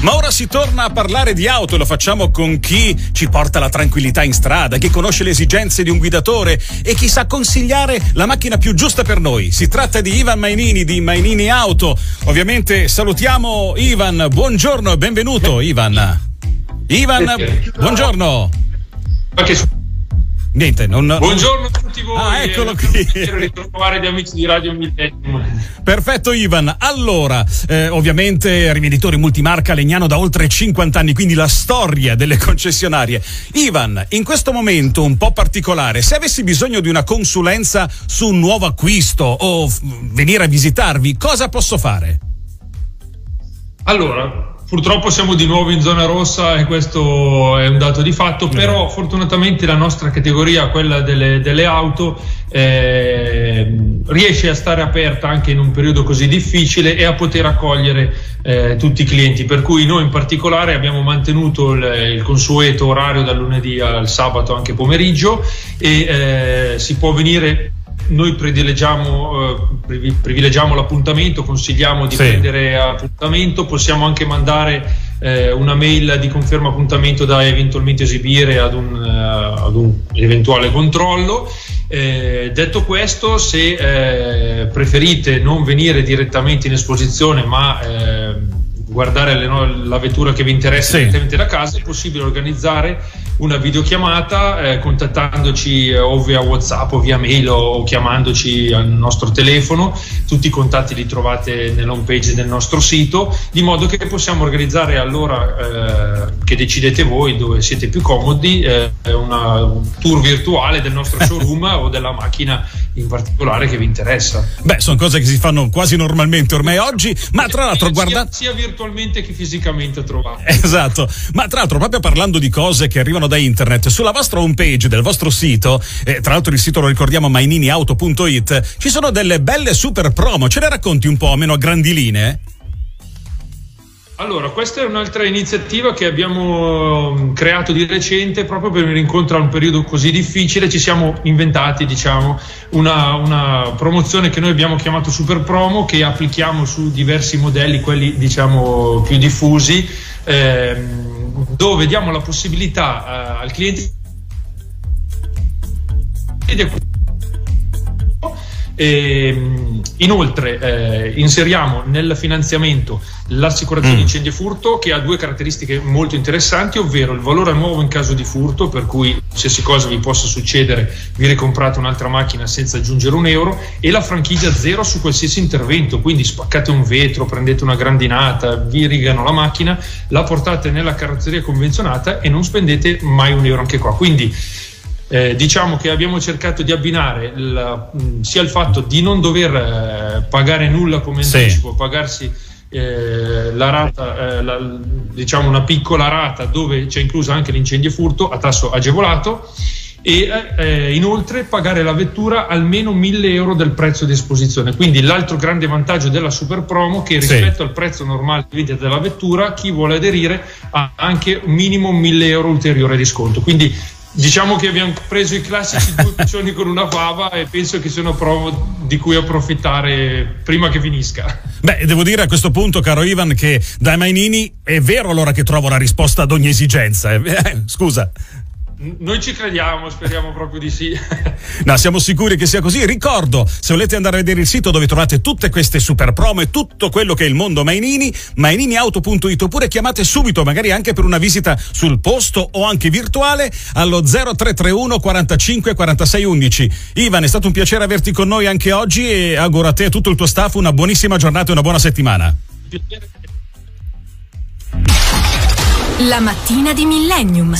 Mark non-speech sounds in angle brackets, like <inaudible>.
Ma ora si torna a parlare di auto e lo facciamo con chi ci porta la tranquillità in strada, chi conosce le esigenze di un guidatore e chi sa consigliare la macchina più giusta per noi. Si tratta di Ivan Mainini di Mainini Auto. Ovviamente salutiamo Ivan, buongiorno e benvenuto Ivan. Ivan, buongiorno. Niente, non... Buongiorno a tutti voi. Ah, eccolo qui. Spero ritrovare gli amici di Radio Millennium. Perfetto Ivan. Allora, eh, ovviamente rivenditori multimarca Legnano da oltre 50 anni, quindi la storia delle concessionarie. Ivan, in questo momento un po' particolare, se avessi bisogno di una consulenza su un nuovo acquisto o f- venire a visitarvi, cosa posso fare? Allora, Purtroppo siamo di nuovo in zona rossa e questo è un dato di fatto, però fortunatamente la nostra categoria, quella delle, delle auto, eh, riesce a stare aperta anche in un periodo così difficile e a poter accogliere eh, tutti i clienti. Per cui noi in particolare abbiamo mantenuto il, il consueto orario dal lunedì al sabato anche pomeriggio e eh, si può venire noi privilegiamo, eh, privilegiamo, l'appuntamento, consigliamo di sì. prendere appuntamento, possiamo anche mandare eh, una mail di conferma appuntamento da eventualmente esibire ad un, uh, ad un eventuale controllo. Eh, detto questo, se eh, preferite non venire direttamente in esposizione ma ehm, guardare le, la vettura che vi interessa sì. direttamente da casa, è possibile organizzare una videochiamata eh, contattandoci eh, o via WhatsApp o via mail o chiamandoci al nostro telefono. Tutti i contatti li trovate nell'home page del nostro sito, di modo che possiamo organizzare all'ora eh, che decidete voi dove siete più comodi eh, una, un tour virtuale del nostro showroom <laughs> o della macchina in particolare che vi interessa. Beh, sono cose che si fanno quasi normalmente ormai oggi, ma tra l'altro guardate... Sia, sia virtualmente che fisicamente trovate. Esatto, ma tra l'altro proprio parlando di cose che arrivano da internet, sulla vostra homepage del vostro sito, eh, tra l'altro il sito lo ricordiamo maininiauto.it, ci sono delle belle super promo, ce le racconti un po' meno a grandi linee? Allora, questa è un'altra iniziativa che abbiamo um, creato di recente proprio per venire incontro a un periodo così difficile. Ci siamo inventati, diciamo, una, una, promozione che noi abbiamo chiamato Super Promo che applichiamo su diversi modelli, quelli diciamo più diffusi, ehm, dove diamo la possibilità eh, al cliente di e, ehm, inoltre eh, inseriamo nel finanziamento l'assicurazione mm. incendio e furto che ha due caratteristiche molto interessanti, ovvero il valore nuovo in caso di furto, per cui qualsiasi cosa vi possa succedere vi ricomprate un'altra macchina senza aggiungere un euro, e la franchigia zero su qualsiasi intervento, quindi spaccate un vetro, prendete una grandinata, vi rigano la macchina, la portate nella carrozzeria convenzionata e non spendete mai un euro anche qua. Quindi eh, diciamo che abbiamo cercato di abbinare il, mm, sia il fatto di non dover eh, pagare nulla come anticipo, sì. pagarsi eh, la rata, eh, la, diciamo una piccola rata dove c'è incluso anche l'incendio e furto a tasso agevolato e eh, inoltre pagare la vettura almeno 1000 euro del prezzo di esposizione. Quindi l'altro grande vantaggio della super promo che rispetto sì. al prezzo normale di vendita della vettura chi vuole aderire ha anche minimo 1000 euro ulteriore di sconto. Quindi Diciamo che abbiamo preso i classici due <laughs> piccioni con una fava e penso che sia una prova di cui approfittare prima che finisca. Beh, devo dire a questo punto, caro Ivan, che dai Mainini è vero allora che trovo la risposta ad ogni esigenza. Eh, <laughs> scusa. Noi ci crediamo, speriamo proprio di sì. <laughs> no, siamo sicuri che sia così. Ricordo, se volete andare a vedere il sito dove trovate tutte queste super promo e tutto quello che è il mondo Mainini, maininiauto.it oppure chiamate subito, magari anche per una visita sul posto o anche virtuale allo 0331 45 46 11. Ivan, è stato un piacere averti con noi anche oggi e auguro a te e a tutto il tuo staff una buonissima giornata e una buona settimana. La mattina di Millennium.